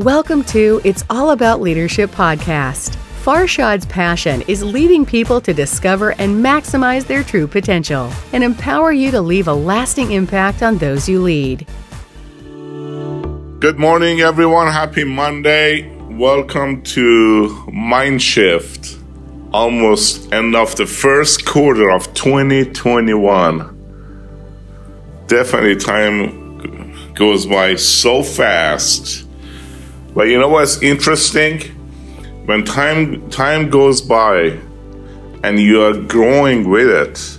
Welcome to It's All About Leadership podcast. Farshad's passion is leading people to discover and maximize their true potential and empower you to leave a lasting impact on those you lead. Good morning, everyone. Happy Monday. Welcome to Mindshift. Almost end of the first quarter of 2021. Definitely time goes by so fast. But you know what's interesting? When time time goes by and you are growing with it,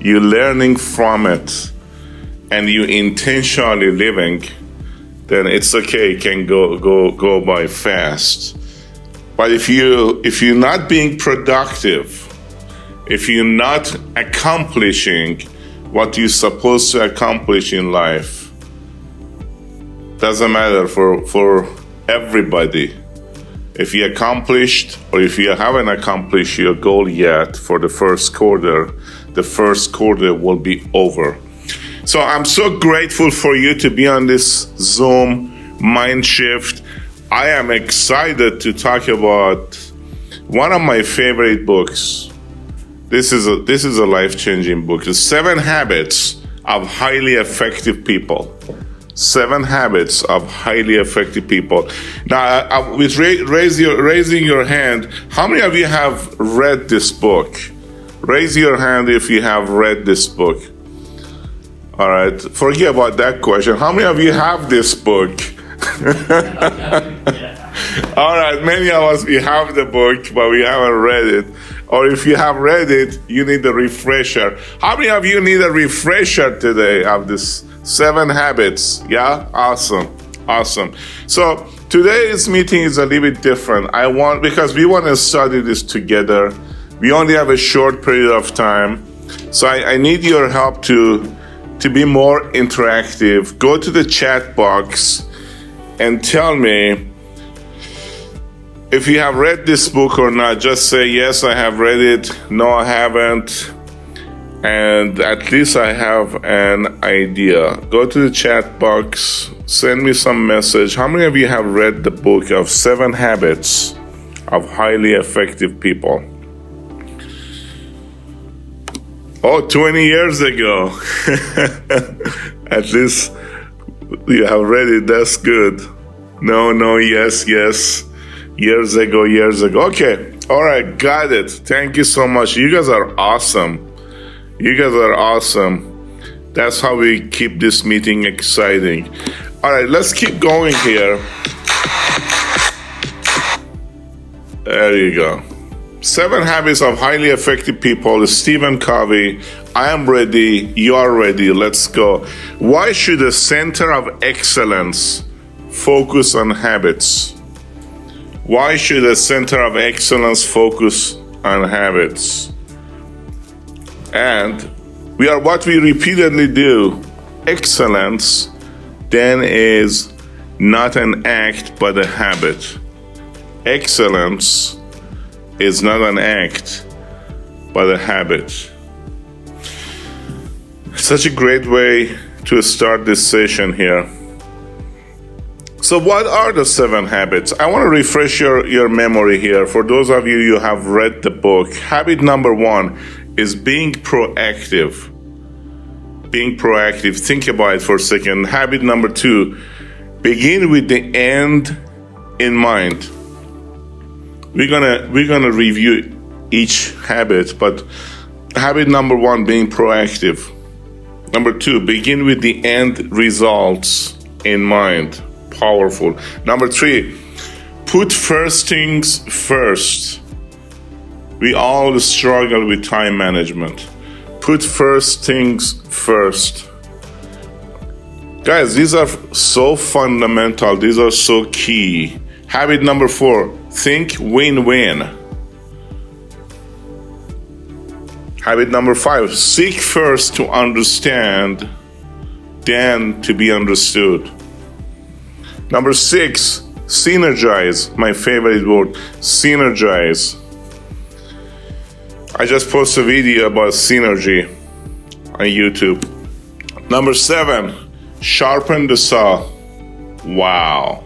you're learning from it, and you intentionally living, then it's okay, it can go go go by fast. But if you if you're not being productive, if you're not accomplishing what you're supposed to accomplish in life, doesn't matter for for everybody. If you accomplished or if you haven't accomplished your goal yet for the first quarter, the first quarter will be over. So I'm so grateful for you to be on this Zoom mind shift. I am excited to talk about one of my favorite books. This is a this is a life-changing book. The Seven Habits of Highly Effective People. Seven Habits of Highly Effective People. Now, uh, with ra- raise your, raising your hand, how many of you have read this book? Raise your hand if you have read this book. All right, forget about that question. How many of you have this book? All right, many of us we have the book, but we haven't read it. Or if you have read it, you need a refresher. How many of you need a refresher today of this seven habits? Yeah, awesome, awesome. So today's meeting is a little bit different. I want because we want to study this together. We only have a short period of time, so I, I need your help to to be more interactive, go to the chat box and tell me if you have read this book or not. Just say, Yes, I have read it. No, I haven't. And at least I have an idea. Go to the chat box, send me some message. How many of you have read the book of Seven Habits of Highly Effective People? Oh, 20 years ago. At least you have read it. That's good. No, no, yes, yes. Years ago, years ago. Okay. All right. Got it. Thank you so much. You guys are awesome. You guys are awesome. That's how we keep this meeting exciting. All right. Let's keep going here. There you go. Seven Habits of Highly Effective People, Stephen Covey. I am ready. You are ready. Let's go. Why should a center of excellence focus on habits? Why should a center of excellence focus on habits? And we are what we repeatedly do. Excellence then is not an act but a habit. Excellence is not an act, but a habit. Such a great way to start this session here. So, what are the seven habits? I want to refresh your, your memory here. For those of you who have read the book, habit number one is being proactive. Being proactive. Think about it for a second. Habit number two begin with the end in mind we're gonna we're gonna review each habit but habit number one being proactive number two begin with the end results in mind powerful number three put first things first we all struggle with time management put first things first guys these are so fundamental these are so key habit number four Think win win. Habit number five seek first to understand, then to be understood. Number six, synergize. My favorite word, synergize. I just posted a video about synergy on YouTube. Number seven, sharpen the saw. Wow.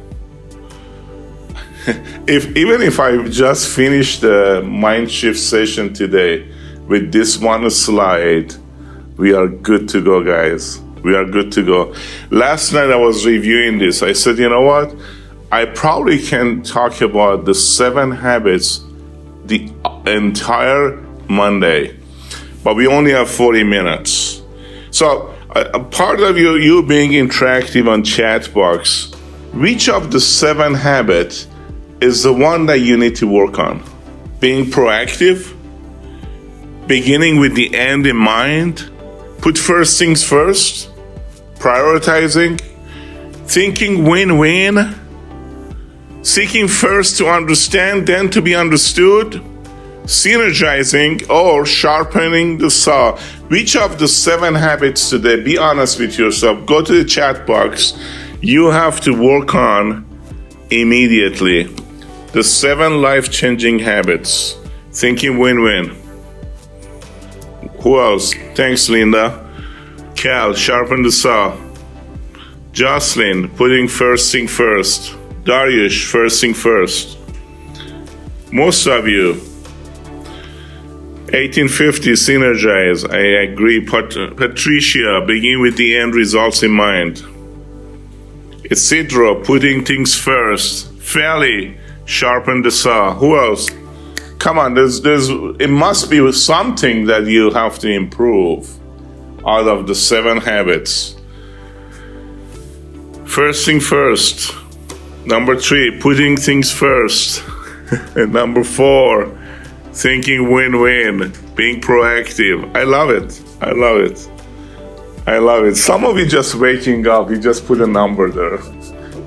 if even if I just finished the mind shift session today with this one slide, we are good to go, guys. We are good to go. Last night I was reviewing this. I said, you know what? I probably can talk about the seven habits the entire Monday, but we only have 40 minutes. So, a part of you, you being interactive on chat box, which of the seven habits is the one that you need to work on? Being proactive, beginning with the end in mind, put first things first, prioritizing, thinking win win, seeking first to understand, then to be understood, synergizing, or sharpening the saw. Which of the seven habits today, be honest with yourself, go to the chat box, you have to work on immediately. The seven life changing habits. Thinking win win. Who else? Thanks, Linda. Cal, sharpen the saw. Jocelyn, putting first thing first. Darius, first thing first. Most of you, 1850, synergize. I agree. Pat- uh, Patricia, begin with the end results in mind. Isidro, putting things first. Fairly, sharpen the saw. Who else? Come on, there's, there's, it must be something that you have to improve out of the seven habits. First thing first. Number three, putting things first. and number four, thinking win win, being proactive. I love it. I love it. I love it. Some of you just waking up, you just put a number there.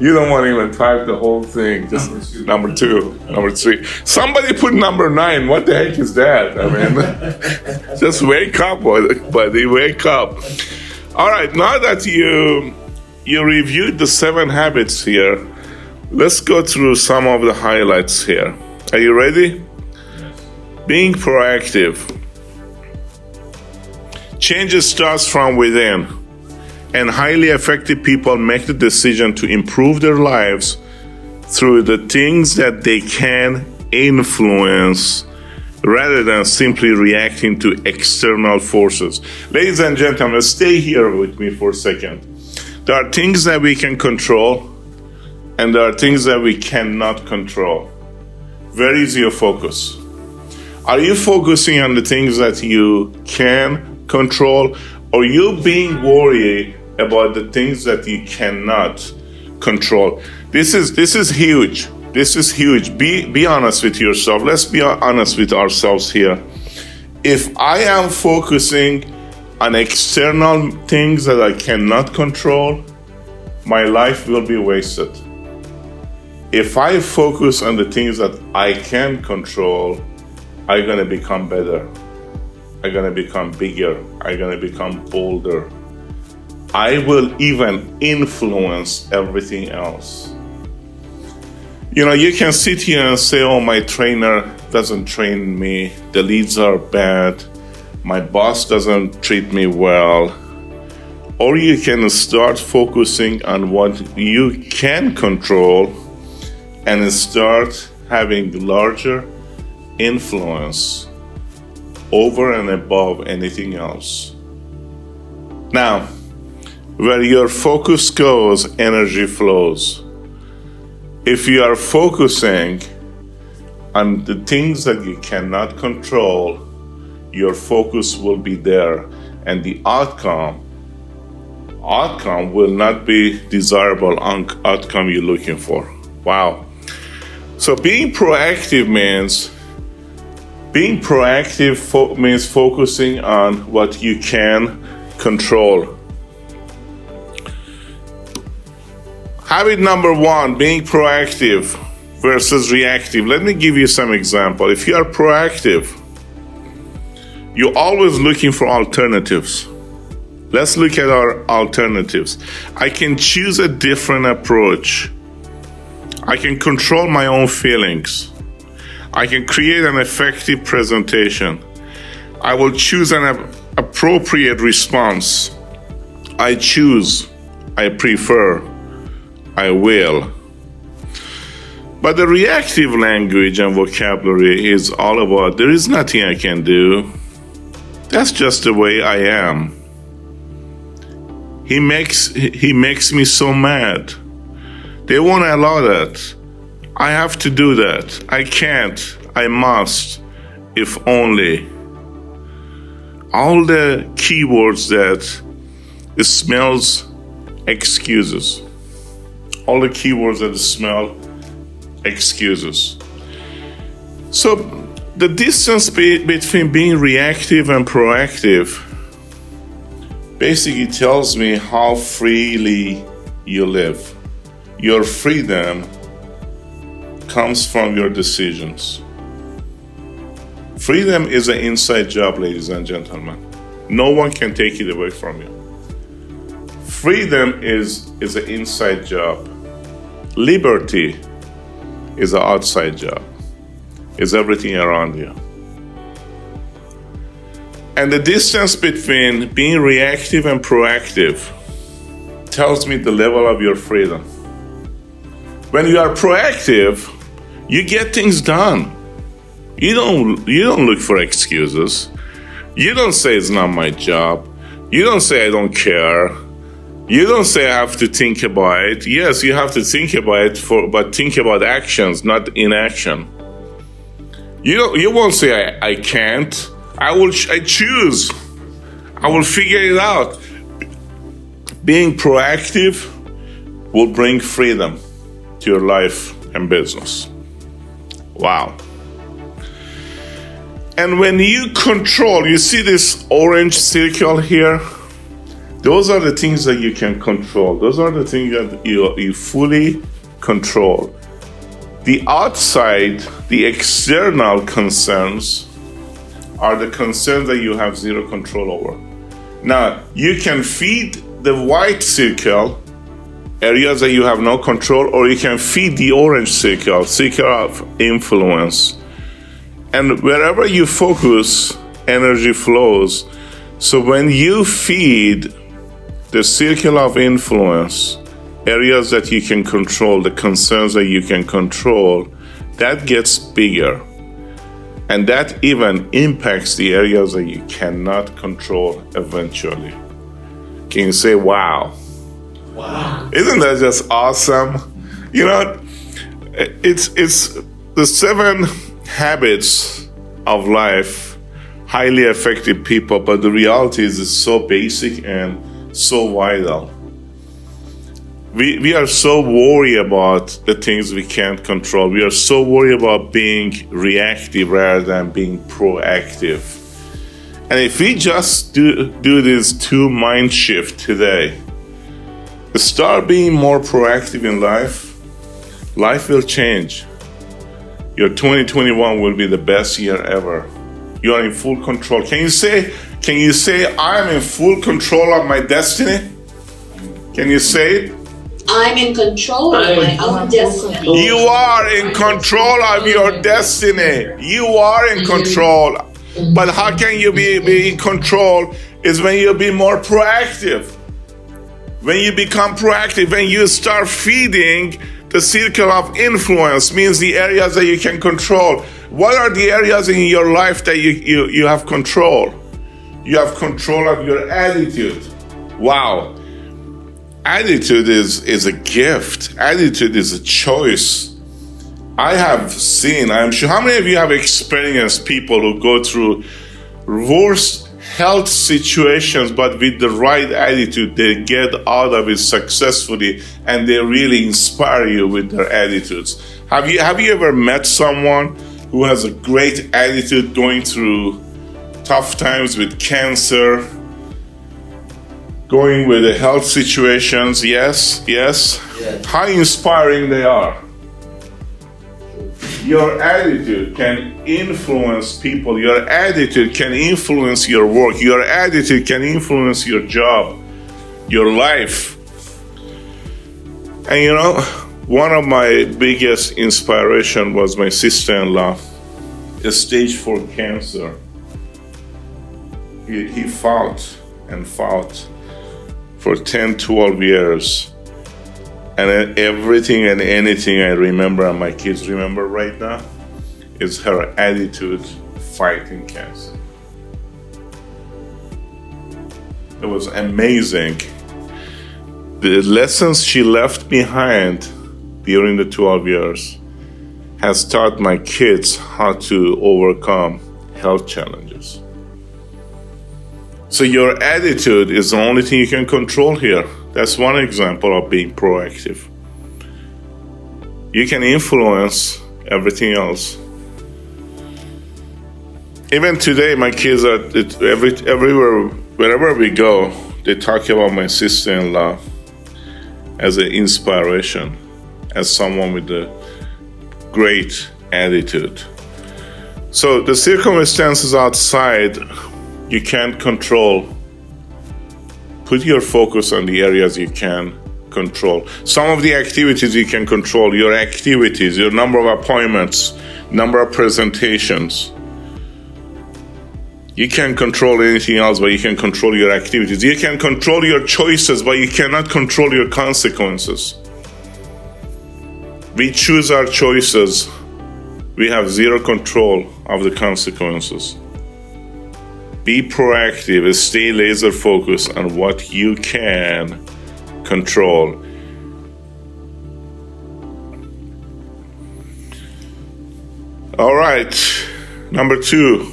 You don't want to even type the whole thing. Just number two, number three. Somebody put number nine. What the heck is that? I mean, just wake up, buddy. Wake up. All right. Now that you you reviewed the seven habits here, let's go through some of the highlights here. Are you ready? Being proactive. Change starts from within and highly effective people make the decision to improve their lives through the things that they can influence rather than simply reacting to external forces. Ladies and gentlemen, stay here with me for a second. There are things that we can control, and there are things that we cannot control. Where is your focus? Are you focusing on the things that you can control, or you being worried about the things that you cannot control. This is this is huge. This is huge. Be be honest with yourself. Let's be honest with ourselves here. If I am focusing on external things that I cannot control, my life will be wasted. If I focus on the things that I can control, I'm gonna become better. I'm gonna become bigger. I'm gonna become bolder. I will even influence everything else. You know, you can sit here and say, oh, my trainer doesn't train me, the leads are bad, my boss doesn't treat me well. Or you can start focusing on what you can control and start having larger influence over and above anything else. Now, where your focus goes, energy flows. If you are focusing on the things that you cannot control, your focus will be there and the outcome outcome will not be desirable outcome you're looking for. Wow. So being proactive means being proactive fo- means focusing on what you can control Habit number one being proactive versus reactive. Let me give you some example. If you are proactive, you're always looking for alternatives. Let's look at our alternatives. I can choose a different approach. I can control my own feelings. I can create an effective presentation. I will choose an appropriate response. I choose. I prefer. I will. But the reactive language and vocabulary is all about there is nothing I can do. That's just the way I am. He makes he makes me so mad. They won't allow that. I have to do that. I can't. I must. If only. All the keywords that smells excuses. All the keywords that smell excuses. So the distance be- between being reactive and proactive basically tells me how freely you live. Your freedom comes from your decisions. Freedom is an inside job, ladies and gentlemen. No one can take it away from you. Freedom is, is an inside job. Liberty is an outside job. It's everything around you. And the distance between being reactive and proactive tells me the level of your freedom. When you are proactive, you get things done. You don't you don't look for excuses. You don't say it's not my job. You don't say I don't care. You don't say I have to think about it. Yes, you have to think about it for but think about actions, not inaction. You don't, you won't say I, I can't. I will I choose. I will figure it out. Being proactive will bring freedom to your life and business. Wow. And when you control, you see this orange circle here? Those are the things that you can control. Those are the things that you, you fully control. The outside, the external concerns are the concerns that you have zero control over. Now, you can feed the white circle areas that you have no control, or you can feed the orange circle, circle of influence. And wherever you focus, energy flows. So when you feed the circle of influence, areas that you can control, the concerns that you can control, that gets bigger. And that even impacts the areas that you cannot control eventually. Can you say, wow? Wow. Isn't that just awesome? You know, it's, it's the seven habits of life highly effective people, but the reality is it's so basic and so vital. We, we are so worried about the things we can't control. We are so worried about being reactive rather than being proactive. And if we just do, do this two mind shift today, start being more proactive in life, life will change. Your 2021 will be the best year ever. You are in full control. Can you say, can you say, I'm in full control of my destiny? Can you say it? I'm in control of my own destiny. You are in control of your destiny. You are in control. But how can you be, be in control? Is when you be more proactive. When you become proactive, when you start feeding the circle of influence, means the areas that you can control. What are the areas in your life that you, you, you have control? You have control of your attitude. Wow. Attitude is, is a gift, attitude is a choice. I have seen, I'm sure, how many of you have experienced people who go through worst health situations, but with the right attitude, they get out of it successfully and they really inspire you with their attitudes. Have you, have you ever met someone who has a great attitude going through tough times with cancer, going with the health situations? Yes, yes. Yes. How inspiring they are. Your attitude can influence people. Your attitude can influence your work. Your attitude can influence your job, your life. And you know, one of my biggest inspiration was my sister-in-law, a stage four cancer. He, he fought and fought for 10, 12 years. And everything and anything I remember and my kids remember right now is her attitude fighting cancer. It was amazing. The lessons she left behind during the 12 years has taught my kids how to overcome health challenges. So, your attitude is the only thing you can control here. That's one example of being proactive. You can influence everything else. Even today, my kids are every, everywhere, wherever we go, they talk about my sister in law as an inspiration, as someone with a great attitude. So, the circumstances outside you can't control put your focus on the areas you can control. Some of the activities you can control, your activities, your number of appointments, number of presentations. You can't control anything else, but you can control your activities. You can control your choices, but you cannot control your consequences. We choose our choices, we have zero control of the consequences. Be proactive, and stay laser focused on what you can control. All right, number two,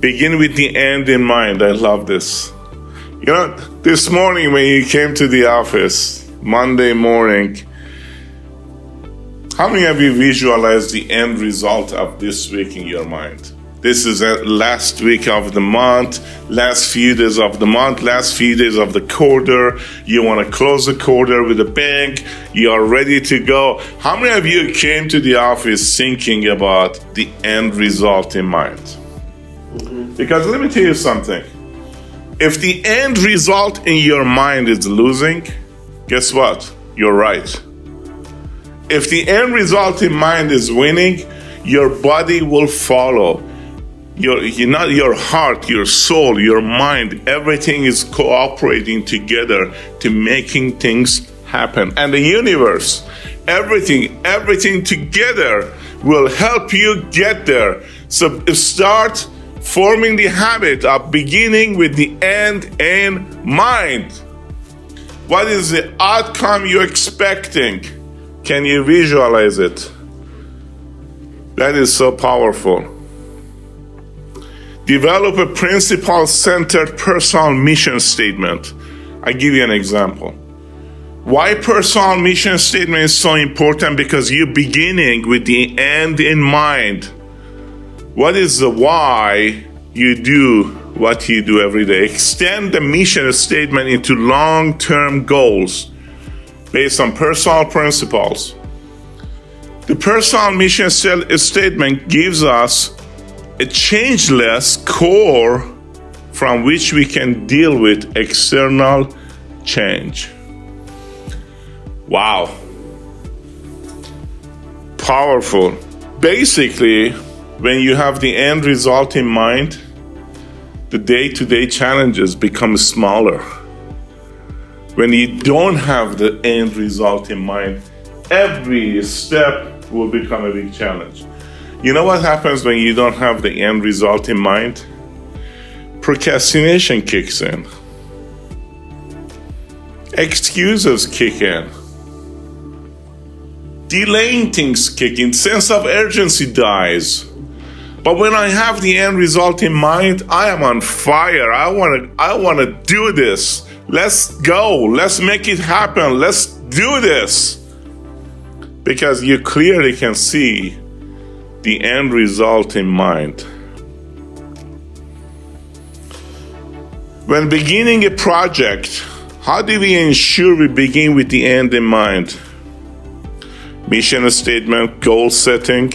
begin with the end in mind. I love this. You know, this morning when you came to the office, Monday morning, how many of you visualized the end result of this week in your mind? This is the last week of the month, last few days of the month, last few days of the quarter. You want to close the quarter with a bang. You are ready to go. How many of you came to the office thinking about the end result in mind? Mm-hmm. Because let me tell you something. If the end result in your mind is losing, guess what? You're right. If the end result in mind is winning, your body will follow your not your heart your soul your mind everything is cooperating together to making things happen. And the universe everything everything together will help you get there. So start forming the habit of beginning with the end in mind. What is the outcome you're expecting? Can you visualize it? That is so powerful Develop a principle centered personal mission statement. I give you an example. Why personal mission statement is so important because you're beginning with the end in mind. What is the why you do what you do every day? Extend the mission statement into long term goals based on personal principles. The personal mission statement gives us a changeless core from which we can deal with external change. Wow. Powerful. Basically, when you have the end result in mind, the day to day challenges become smaller. When you don't have the end result in mind, every step will become a big challenge. You know what happens when you don't have the end result in mind? Procrastination kicks in. Excuses kick in. Delaying things kick in. Sense of urgency dies. But when I have the end result in mind, I am on fire. I want to I want to do this. Let's go. Let's make it happen. Let's do this. Because you clearly can see the end result in mind. When beginning a project, how do we ensure we begin with the end in mind? Mission statement, goal setting.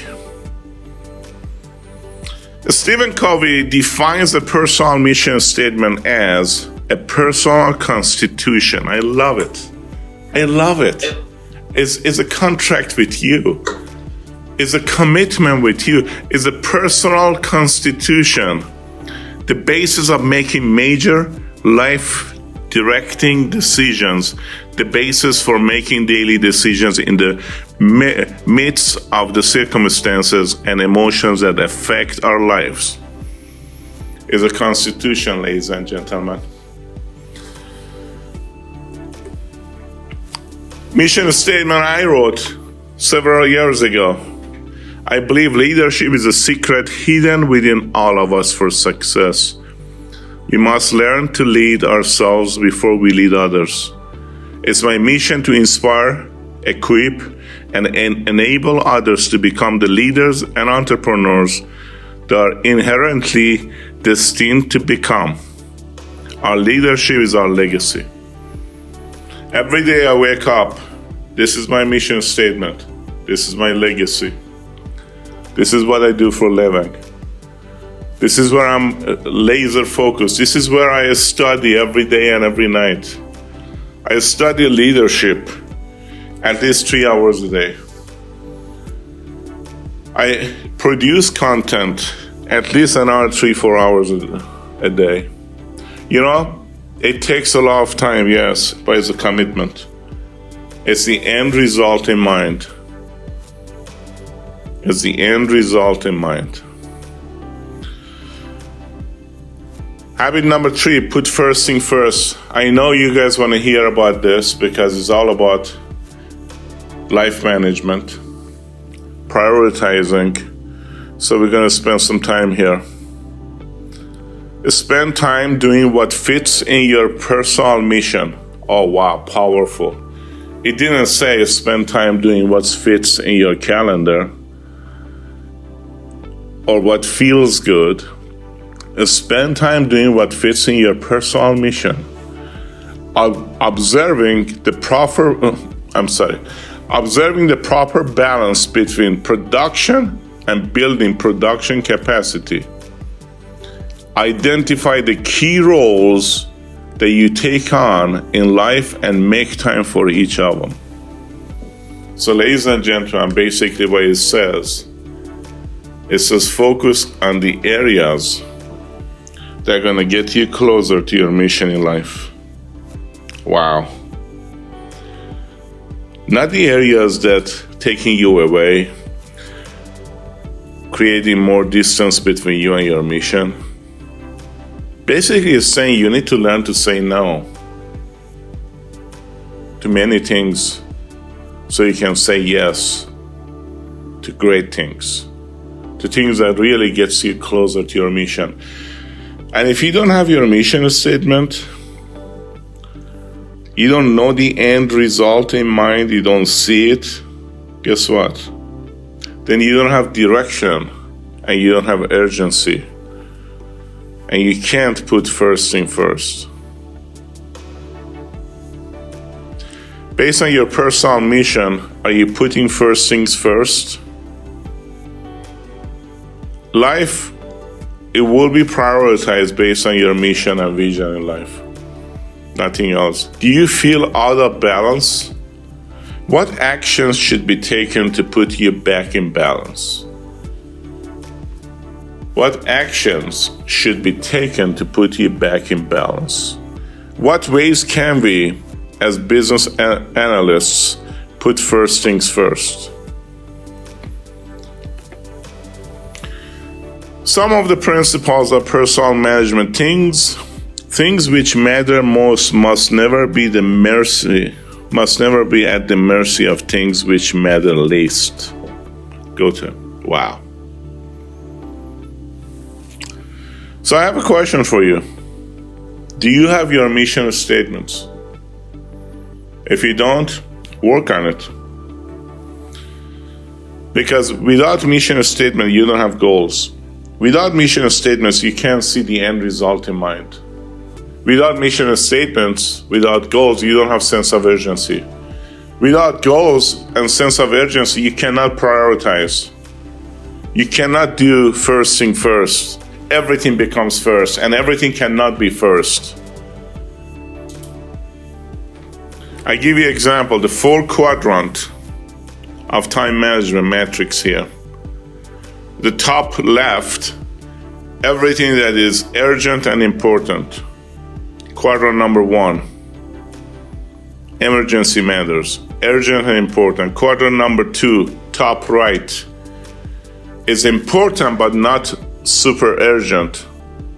Stephen Covey defines the personal mission statement as a personal constitution. I love it. I love it. It's, it's a contract with you is a commitment with you, is a personal constitution, the basis of making major life directing decisions the basis for making daily decisions in the midst of the circumstances and emotions that affect our lives. Is a constitution, ladies and gentlemen. Mission statement I wrote several years ago. I believe leadership is a secret hidden within all of us for success. We must learn to lead ourselves before we lead others. It's my mission to inspire, equip, and en- enable others to become the leaders and entrepreneurs they are inherently destined to become. Our leadership is our legacy. Every day I wake up, this is my mission statement. This is my legacy. This is what I do for living. This is where I'm uh, laser focused. This is where I study every day and every night. I study leadership at least three hours a day. I produce content at least an hour, three, four hours a day. You know, it takes a lot of time, yes, but it's a commitment. It's the end result in mind. It's the end result in mind. Habit number three put first thing first. I know you guys want to hear about this because it's all about life management, prioritizing. So, we're going to spend some time here. Spend time doing what fits in your personal mission. Oh, wow, powerful. It didn't say spend time doing what fits in your calendar or what feels good spend time doing what fits in your personal mission. Observing the proper, I'm sorry, observing the proper balance between production and building production capacity. Identify the key roles that you take on in life and make time for each of them. So, ladies and gentlemen, basically what it says, it says focus on the areas that are going to get you closer to your mission in life. Wow. Not the areas that taking you away, creating more distance between you and your mission. Basically, it's saying you need to learn to say no to many things so you can say yes to great things, to things that really gets you closer to your mission. And if you don't have your mission statement, you don't know the end result in mind, you don't see it, guess what? Then you don't have direction and you don't have urgency. And you can't put first thing first. Based on your personal mission, are you putting first things first? Life it will be prioritized based on your mission and vision in life. Nothing else. Do you feel out of balance? What actions should be taken to put you back in balance? What actions should be taken to put you back in balance? What ways can we, as business analysts, put first things first? Some of the principles of personal management things things which matter most must never be the mercy must never be at the mercy of things which matter least. Go to wow. So I have a question for you. Do you have your mission statements? If you don't, work on it. Because without mission statement, you don't have goals. Without mission statements, you can't see the end result in mind. Without mission statements, without goals, you don't have sense of urgency. Without goals and sense of urgency, you cannot prioritize. You cannot do first thing first. Everything becomes first, and everything cannot be first. I give you example, the four quadrant of time management matrix here the top left everything that is urgent and important. Quadrant number one. emergency matters, urgent and important. Quadrant number two, top right, is important but not super urgent.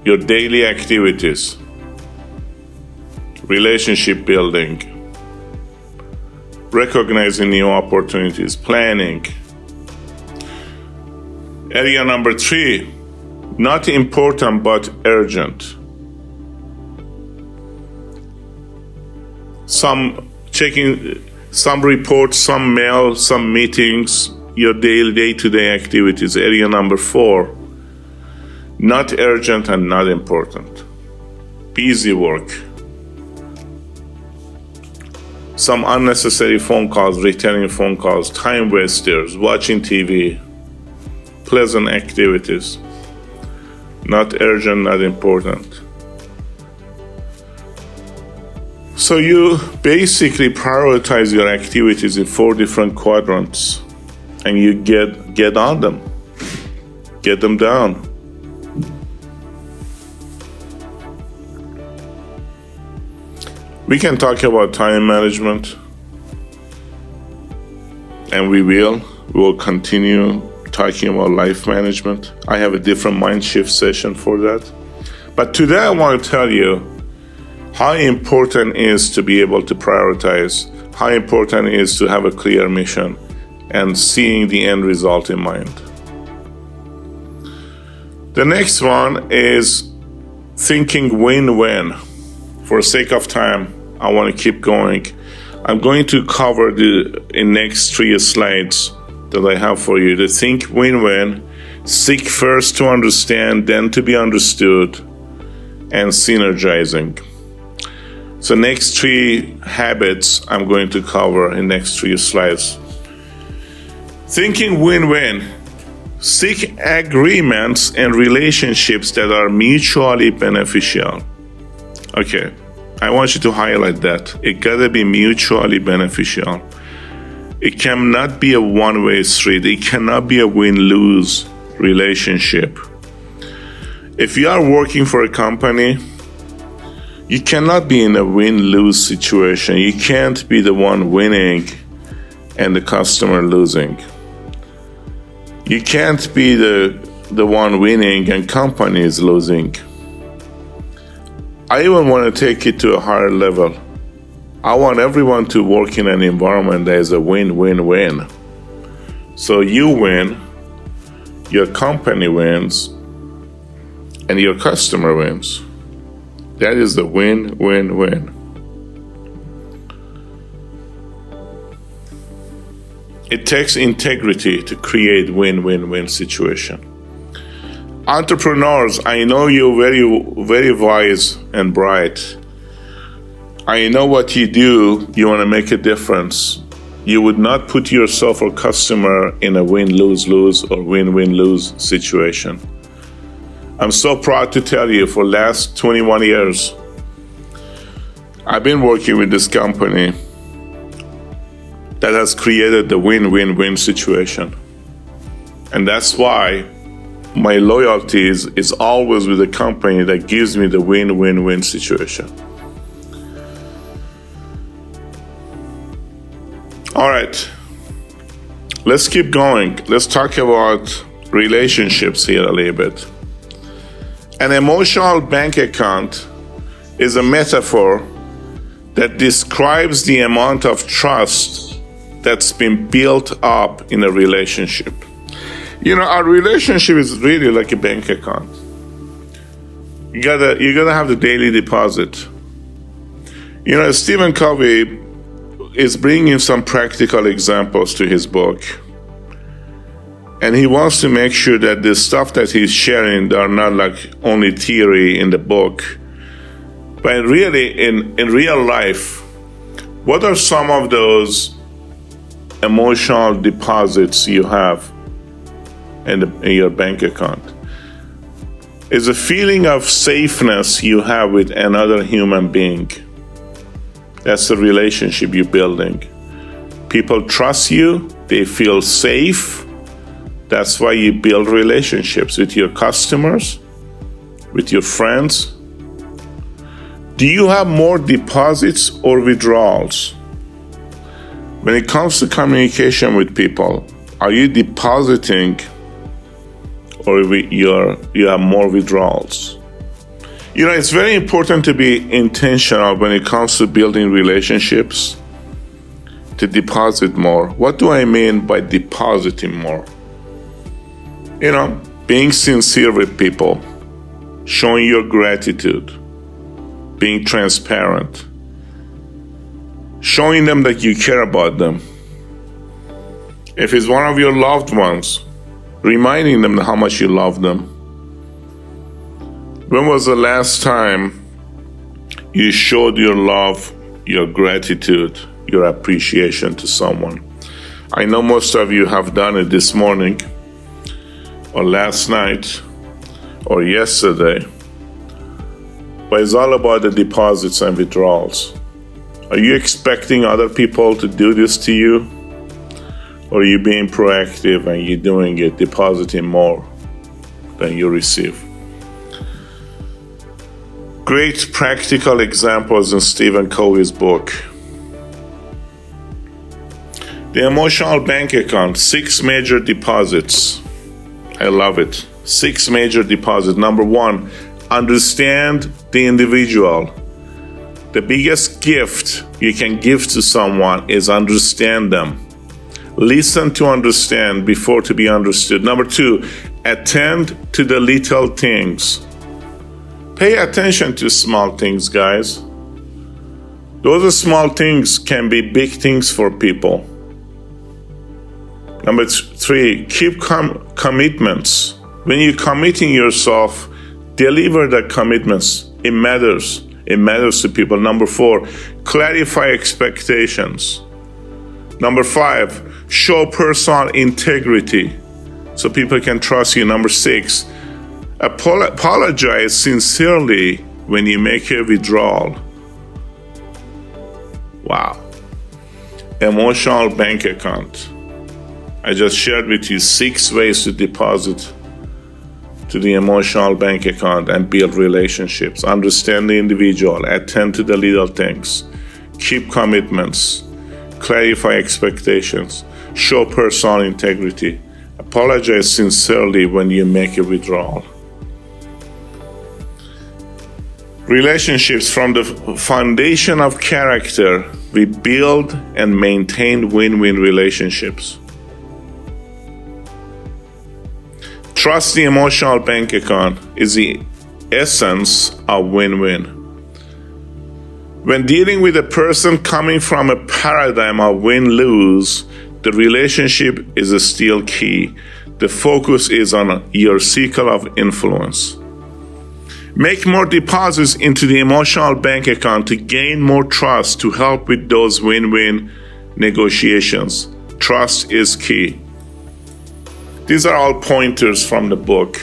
Your daily activities, relationship building, recognizing new opportunities, planning. Area number three, not important but urgent. Some checking some reports, some mail, some meetings, your daily day to day activities. Area number four, not urgent and not important. Busy work. Some unnecessary phone calls, returning phone calls, time wasters, watching TV, pleasant activities. Not urgent, not important. So you basically prioritize your activities in four different quadrants and you get get on them. Get them down. We can talk about time management and we will. We will continue talking about life management. I have a different mind shift session for that. But today I want to tell you how important is to be able to prioritize, how important is to have a clear mission and seeing the end result in mind. The next one is thinking win win. For sake of time, I want to keep going. I'm going to cover the in next three slides that I have for you. To think win win, seek first to understand, then to be understood, and synergizing. So next three habits I'm going to cover in next three slides. Thinking win-win. Seek agreements and relationships that are mutually beneficial. Okay, I want you to highlight that. It gotta be mutually beneficial. It cannot be a one way street, it cannot be a win lose relationship. If you are working for a company, you cannot be in a win lose situation. You can't be the one winning and the customer losing. You can't be the, the one winning and company is losing. I even want to take it to a higher level. I want everyone to work in an environment that is a win win win. So you win, your company wins, and your customer wins. That is the win win win. It takes integrity to create win win win situation. Entrepreneurs, I know you're very very wise and bright. I know what you do, you want to make a difference. You would not put yourself or customer in a win lose lose or win win lose situation. I'm so proud to tell you for last 21 years, I've been working with this company that has created the win-win-win situation. And that's why my loyalty is, is always with the company that gives me the win-win-win situation. All right. Let's keep going. Let's talk about relationships here a little bit. An emotional bank account is a metaphor that describes the amount of trust that's been built up in a relationship. You know, our relationship is really like a bank account. You gotta, you gotta have the daily deposit. You know, Stephen Covey is bringing some practical examples to his book. And he wants to make sure that the stuff that he's sharing are not like only theory in the book but really in, in real life what are some of those emotional deposits you have in, the, in your bank account? Is a feeling of safeness you have with another human being that's the relationship you're building people trust you they feel safe that's why you build relationships with your customers, with your friends. Do you have more deposits or withdrawals? When it comes to communication with people, are you depositing or you're, you have more withdrawals? You know, it's very important to be intentional when it comes to building relationships to deposit more. What do I mean by depositing more? You know, being sincere with people, showing your gratitude, being transparent, showing them that you care about them. If it's one of your loved ones, reminding them how much you love them. When was the last time you showed your love, your gratitude, your appreciation to someone? I know most of you have done it this morning, or last night, or yesterday, but it's all about the deposits and withdrawals. Are you expecting other people to do this to you? Or are you being proactive and you're doing it, depositing more than you receive? Great practical examples in Stephen Covey's book. The emotional bank account, six major deposits. I love it. Six major deposits. Number one, understand the individual. The biggest gift you can give to someone is understand them. Listen to understand before to be understood. Number two, attend to the little things. Pay attention to small things, guys. Those small things can be big things for people. Number three, keep com- commitments. When you're committing yourself, deliver the commitments. It matters. It matters to people. Number four, clarify expectations. Number five, show personal integrity so people can trust you. Number six, apologize sincerely when you make a withdrawal. Wow. Emotional bank account. I just shared with you six ways to deposit to the emotional bank account and build relationships. Understand the individual, attend to the little things, keep commitments, clarify expectations, show personal integrity, apologize sincerely when you make a withdrawal. Relationships from the foundation of character, we build and maintain win win relationships. Trust the emotional bank account is the essence of win win. When dealing with a person coming from a paradigm of win lose, the relationship is still key. The focus is on your circle of influence. Make more deposits into the emotional bank account to gain more trust to help with those win win negotiations. Trust is key. These are all pointers from the book.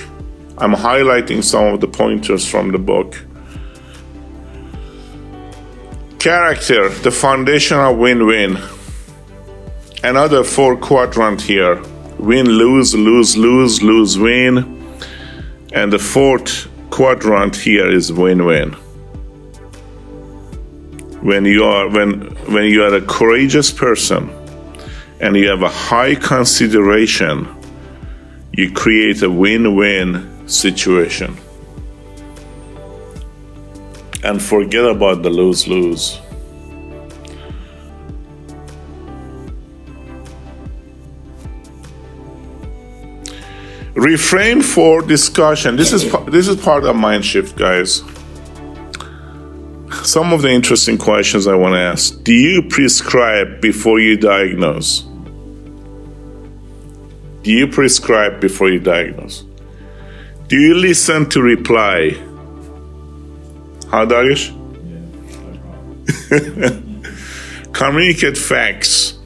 I'm highlighting some of the pointers from the book. Character, the foundation of win win. Another four quadrant here win, lose, lose, lose, lose, win. And the fourth quadrant here is win win. When you are when when you are a courageous person and you have a high consideration you create a win win situation. And forget about the lose lose Refrain for discussion. This is this is part of mind shift, guys. Some of the interesting questions I want to ask. Do you prescribe before you diagnose? Do you prescribe before you diagnose? Do you listen to reply? How, Darius? Yeah, Communicate facts.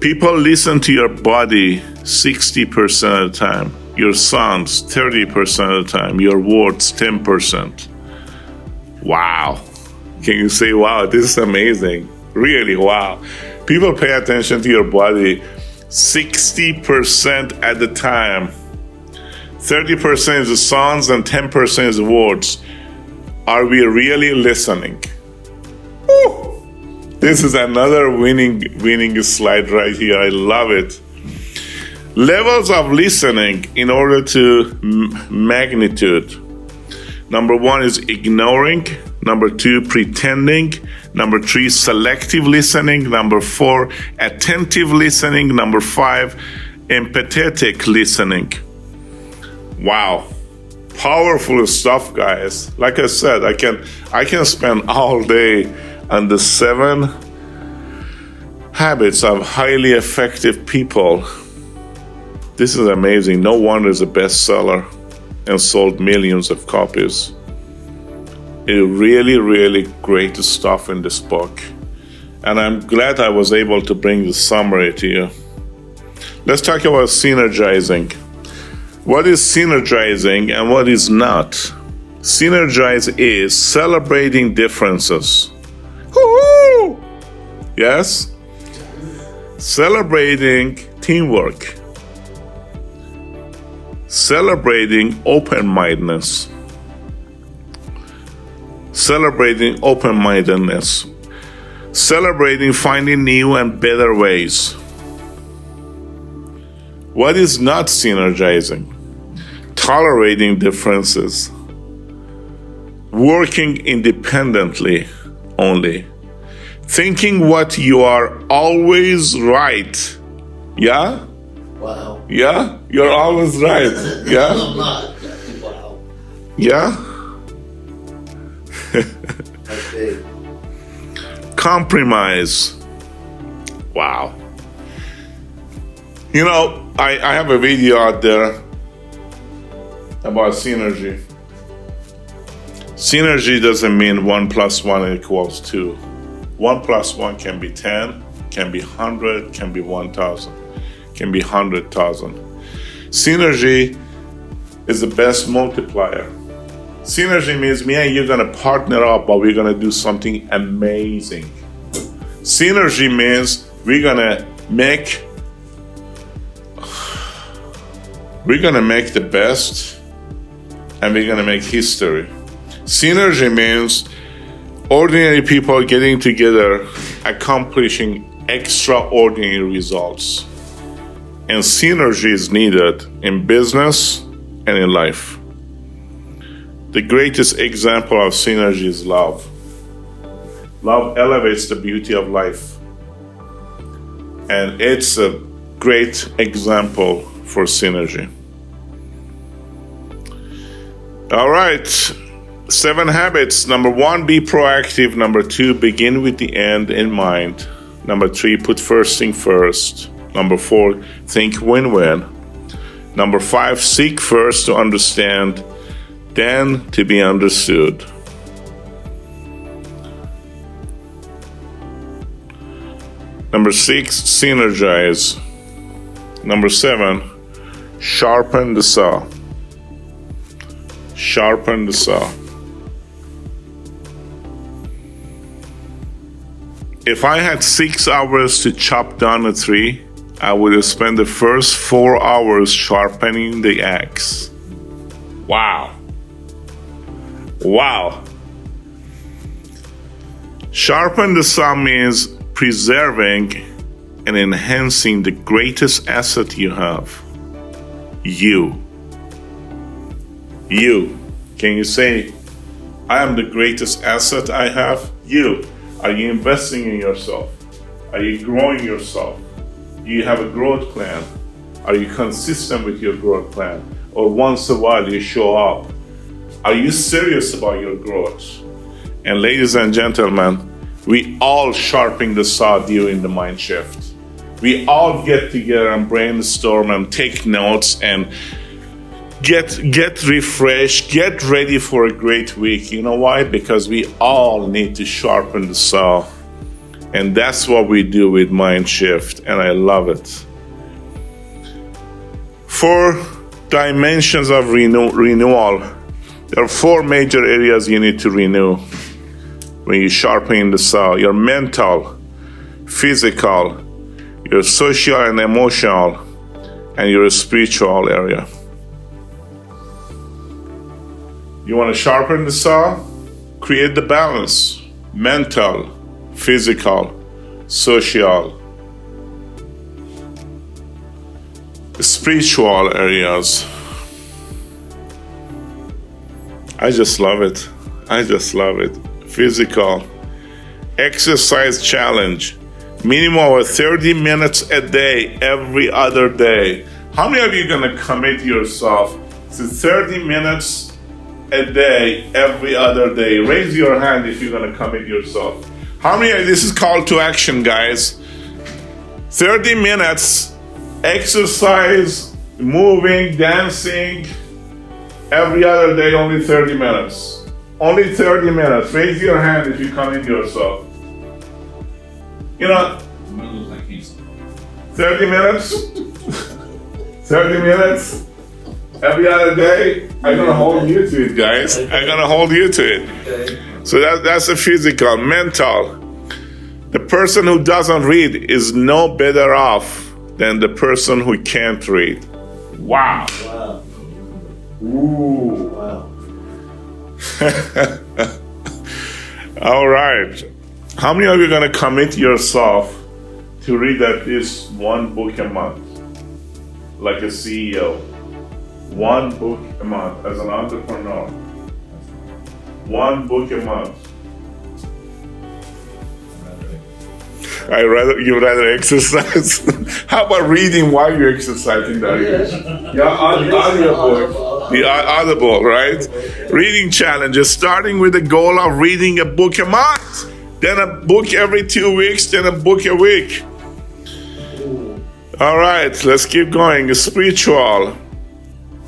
People listen to your body 60% of the time, your sounds 30% of the time, your words 10%. Wow. Can you say, wow, this is amazing? Really, wow. People pay attention to your body 60% at the time. 30% is the songs and 10% is the words. Are we really listening? This is another winning winning slide right here. I love it. Levels of listening in order to m- magnitude. Number one is ignoring. Number two, pretending. Number three, selective listening. Number four, attentive listening. Number five, empathetic listening. Wow. Powerful stuff, guys. Like I said, I can I can spend all day on the seven habits of highly effective people. This is amazing. No wonder it's a bestseller and sold millions of copies. It really, really great stuff in this book. And I'm glad I was able to bring the summary to you. Let's talk about synergizing. What is synergizing and what is not? Synergize is celebrating differences. Yes? Celebrating teamwork celebrating open mindedness. Celebrating open mindedness. Celebrating finding new and better ways. What is not synergizing? Tolerating differences. Working independently only. Thinking what you are always right. Yeah? Wow. Yeah? You're always right. Yeah? I'm not. Wow. Yeah? Compromise. Wow. You know, I, I have a video out there about synergy. Synergy doesn't mean one plus one equals two. One plus one can be 10, can be 100, can be 1,000, can be 100,000. Synergy is the best multiplier. Synergy means me and you're gonna partner up, but we're gonna do something amazing. Synergy means we're gonna make we're gonna make the best and we're gonna make history. Synergy means ordinary people getting together, accomplishing extraordinary results. And synergy is needed in business and in life. The greatest example of synergy is love. Love elevates the beauty of life. And it's a great example for synergy. All right. Seven habits. Number one, be proactive. Number two, begin with the end in mind. Number three, put first thing first. Number four, think win win. Number five, seek first to understand, then to be understood. Number six, synergize. Number seven, sharpen the saw. Sharpen the saw. If I had six hours to chop down a tree, I would spend the first four hours sharpening the axe. Wow. Wow. Sharpen the saw means preserving and enhancing the greatest asset you have you. You. Can you say, I am the greatest asset I have? You. Are you investing in yourself? Are you growing yourself? Do you have a growth plan? Are you consistent with your growth plan? Or once a while you show up? Are you serious about your growth? And ladies and gentlemen, we all sharpen the saw during the mind shift. We all get together and brainstorm and take notes and get get refreshed, get ready for a great week. You know why? Because we all need to sharpen the saw. And that's what we do with Mind Shift, and I love it. Four dimensions of renew- renewal. There are four major areas you need to renew when you sharpen the saw your mental, physical, your social and emotional, and your spiritual area. You want to sharpen the saw? Create the balance mental, physical, social, spiritual areas. I just love it. I just love it. Physical, exercise challenge, minimum of 30 minutes a day, every other day. How many of you gonna commit yourself to 30 minutes a day, every other day? Raise your hand if you're gonna commit yourself. How many? This is call to action, guys. 30 minutes exercise, moving, dancing, every other day, only 30 minutes. Only 30 minutes. Raise your hand if you commit yourself. You know, 30 minutes? 30 minutes? Every other day? I'm gonna hold you to it, guys. I'm gonna hold you to it. Okay. So that, that's the physical, mental. The person who doesn't read is no better off than the person who can't read. Wow. Wow. Ooh. Wow. All right. How many of you are going to commit yourself to read at least one book a month? Like a CEO. One book a month as an entrepreneur. One book a month. I rather you rather exercise. How about reading while you're exercising, Darius? Yeah, aud- audiobook. The au- audible, right? Reading challenges, starting with the goal of reading a book a month, then a book every two weeks, then a book a week. All right, let's keep going. Spiritual.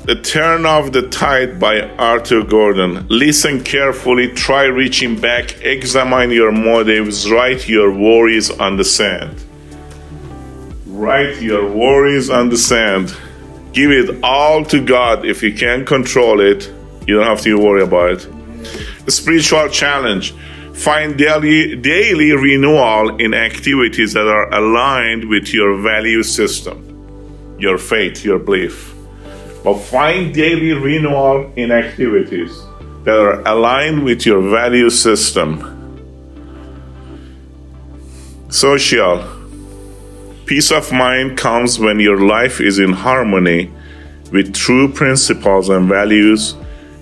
The Turn of the Tide by Arthur Gordon. Listen carefully, try reaching back, examine your motives, write your worries on the sand. Write your worries on the sand. Give it all to God. If you can't control it, you don't have to worry about it. A spiritual challenge. Find daily, daily renewal in activities that are aligned with your value system, your faith, your belief. But find daily renewal in activities that are aligned with your value system. Social. Peace of mind comes when your life is in harmony with true principles and values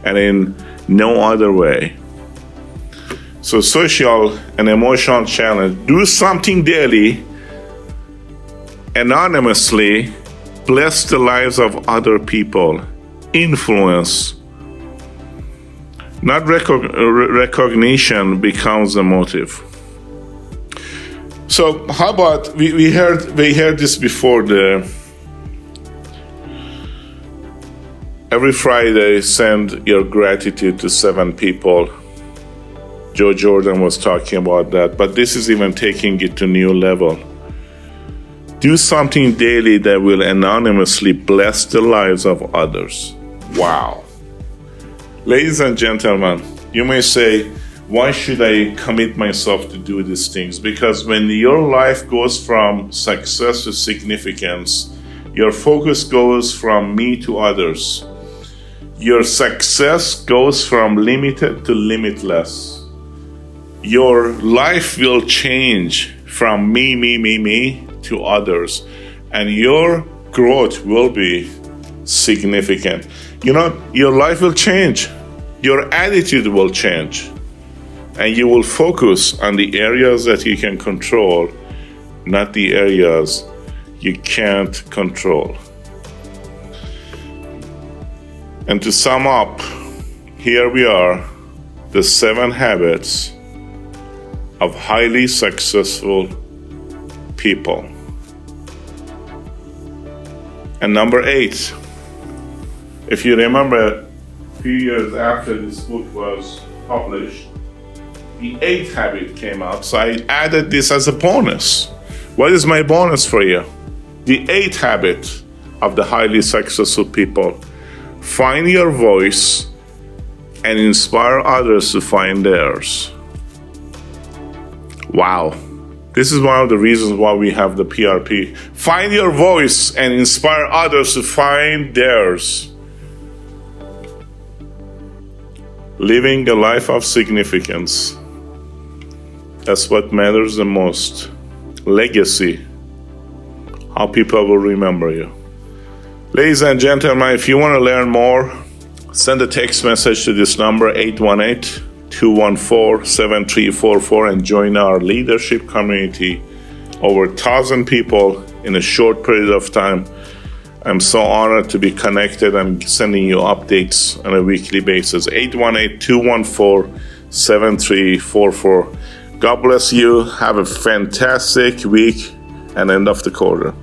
and in no other way. So, social and emotional challenge do something daily, anonymously, bless the lives of other people, influence. Not recog- recognition becomes the motive. So how about we, we heard we heard this before the every Friday send your gratitude to seven people. Joe Jordan was talking about that, but this is even taking it to new level. Do something daily that will anonymously bless the lives of others. Wow. Ladies and gentlemen, you may say, why should I commit myself to do these things? Because when your life goes from success to significance, your focus goes from me to others. Your success goes from limited to limitless. Your life will change from me, me, me, me to others, and your growth will be significant. You know, your life will change, your attitude will change, and you will focus on the areas that you can control, not the areas you can't control. And to sum up, here we are the seven habits of highly successful people. And number eight, if you remember, a few years after this book was published, the eighth habit came out. So I added this as a bonus. What is my bonus for you? The eighth habit of the highly successful people. Find your voice and inspire others to find theirs. Wow. This is one of the reasons why we have the PRP. Find your voice and inspire others to find theirs. Living a life of significance. That's what matters the most. Legacy. How people will remember you. Ladies and gentlemen, if you want to learn more, send a text message to this number 818 214 7344 and join our leadership community. Over a 1,000 people in a short period of time. I'm so honored to be connected. I'm sending you updates on a weekly basis. 818 214 7344. God bless you. Have a fantastic week and end of the quarter.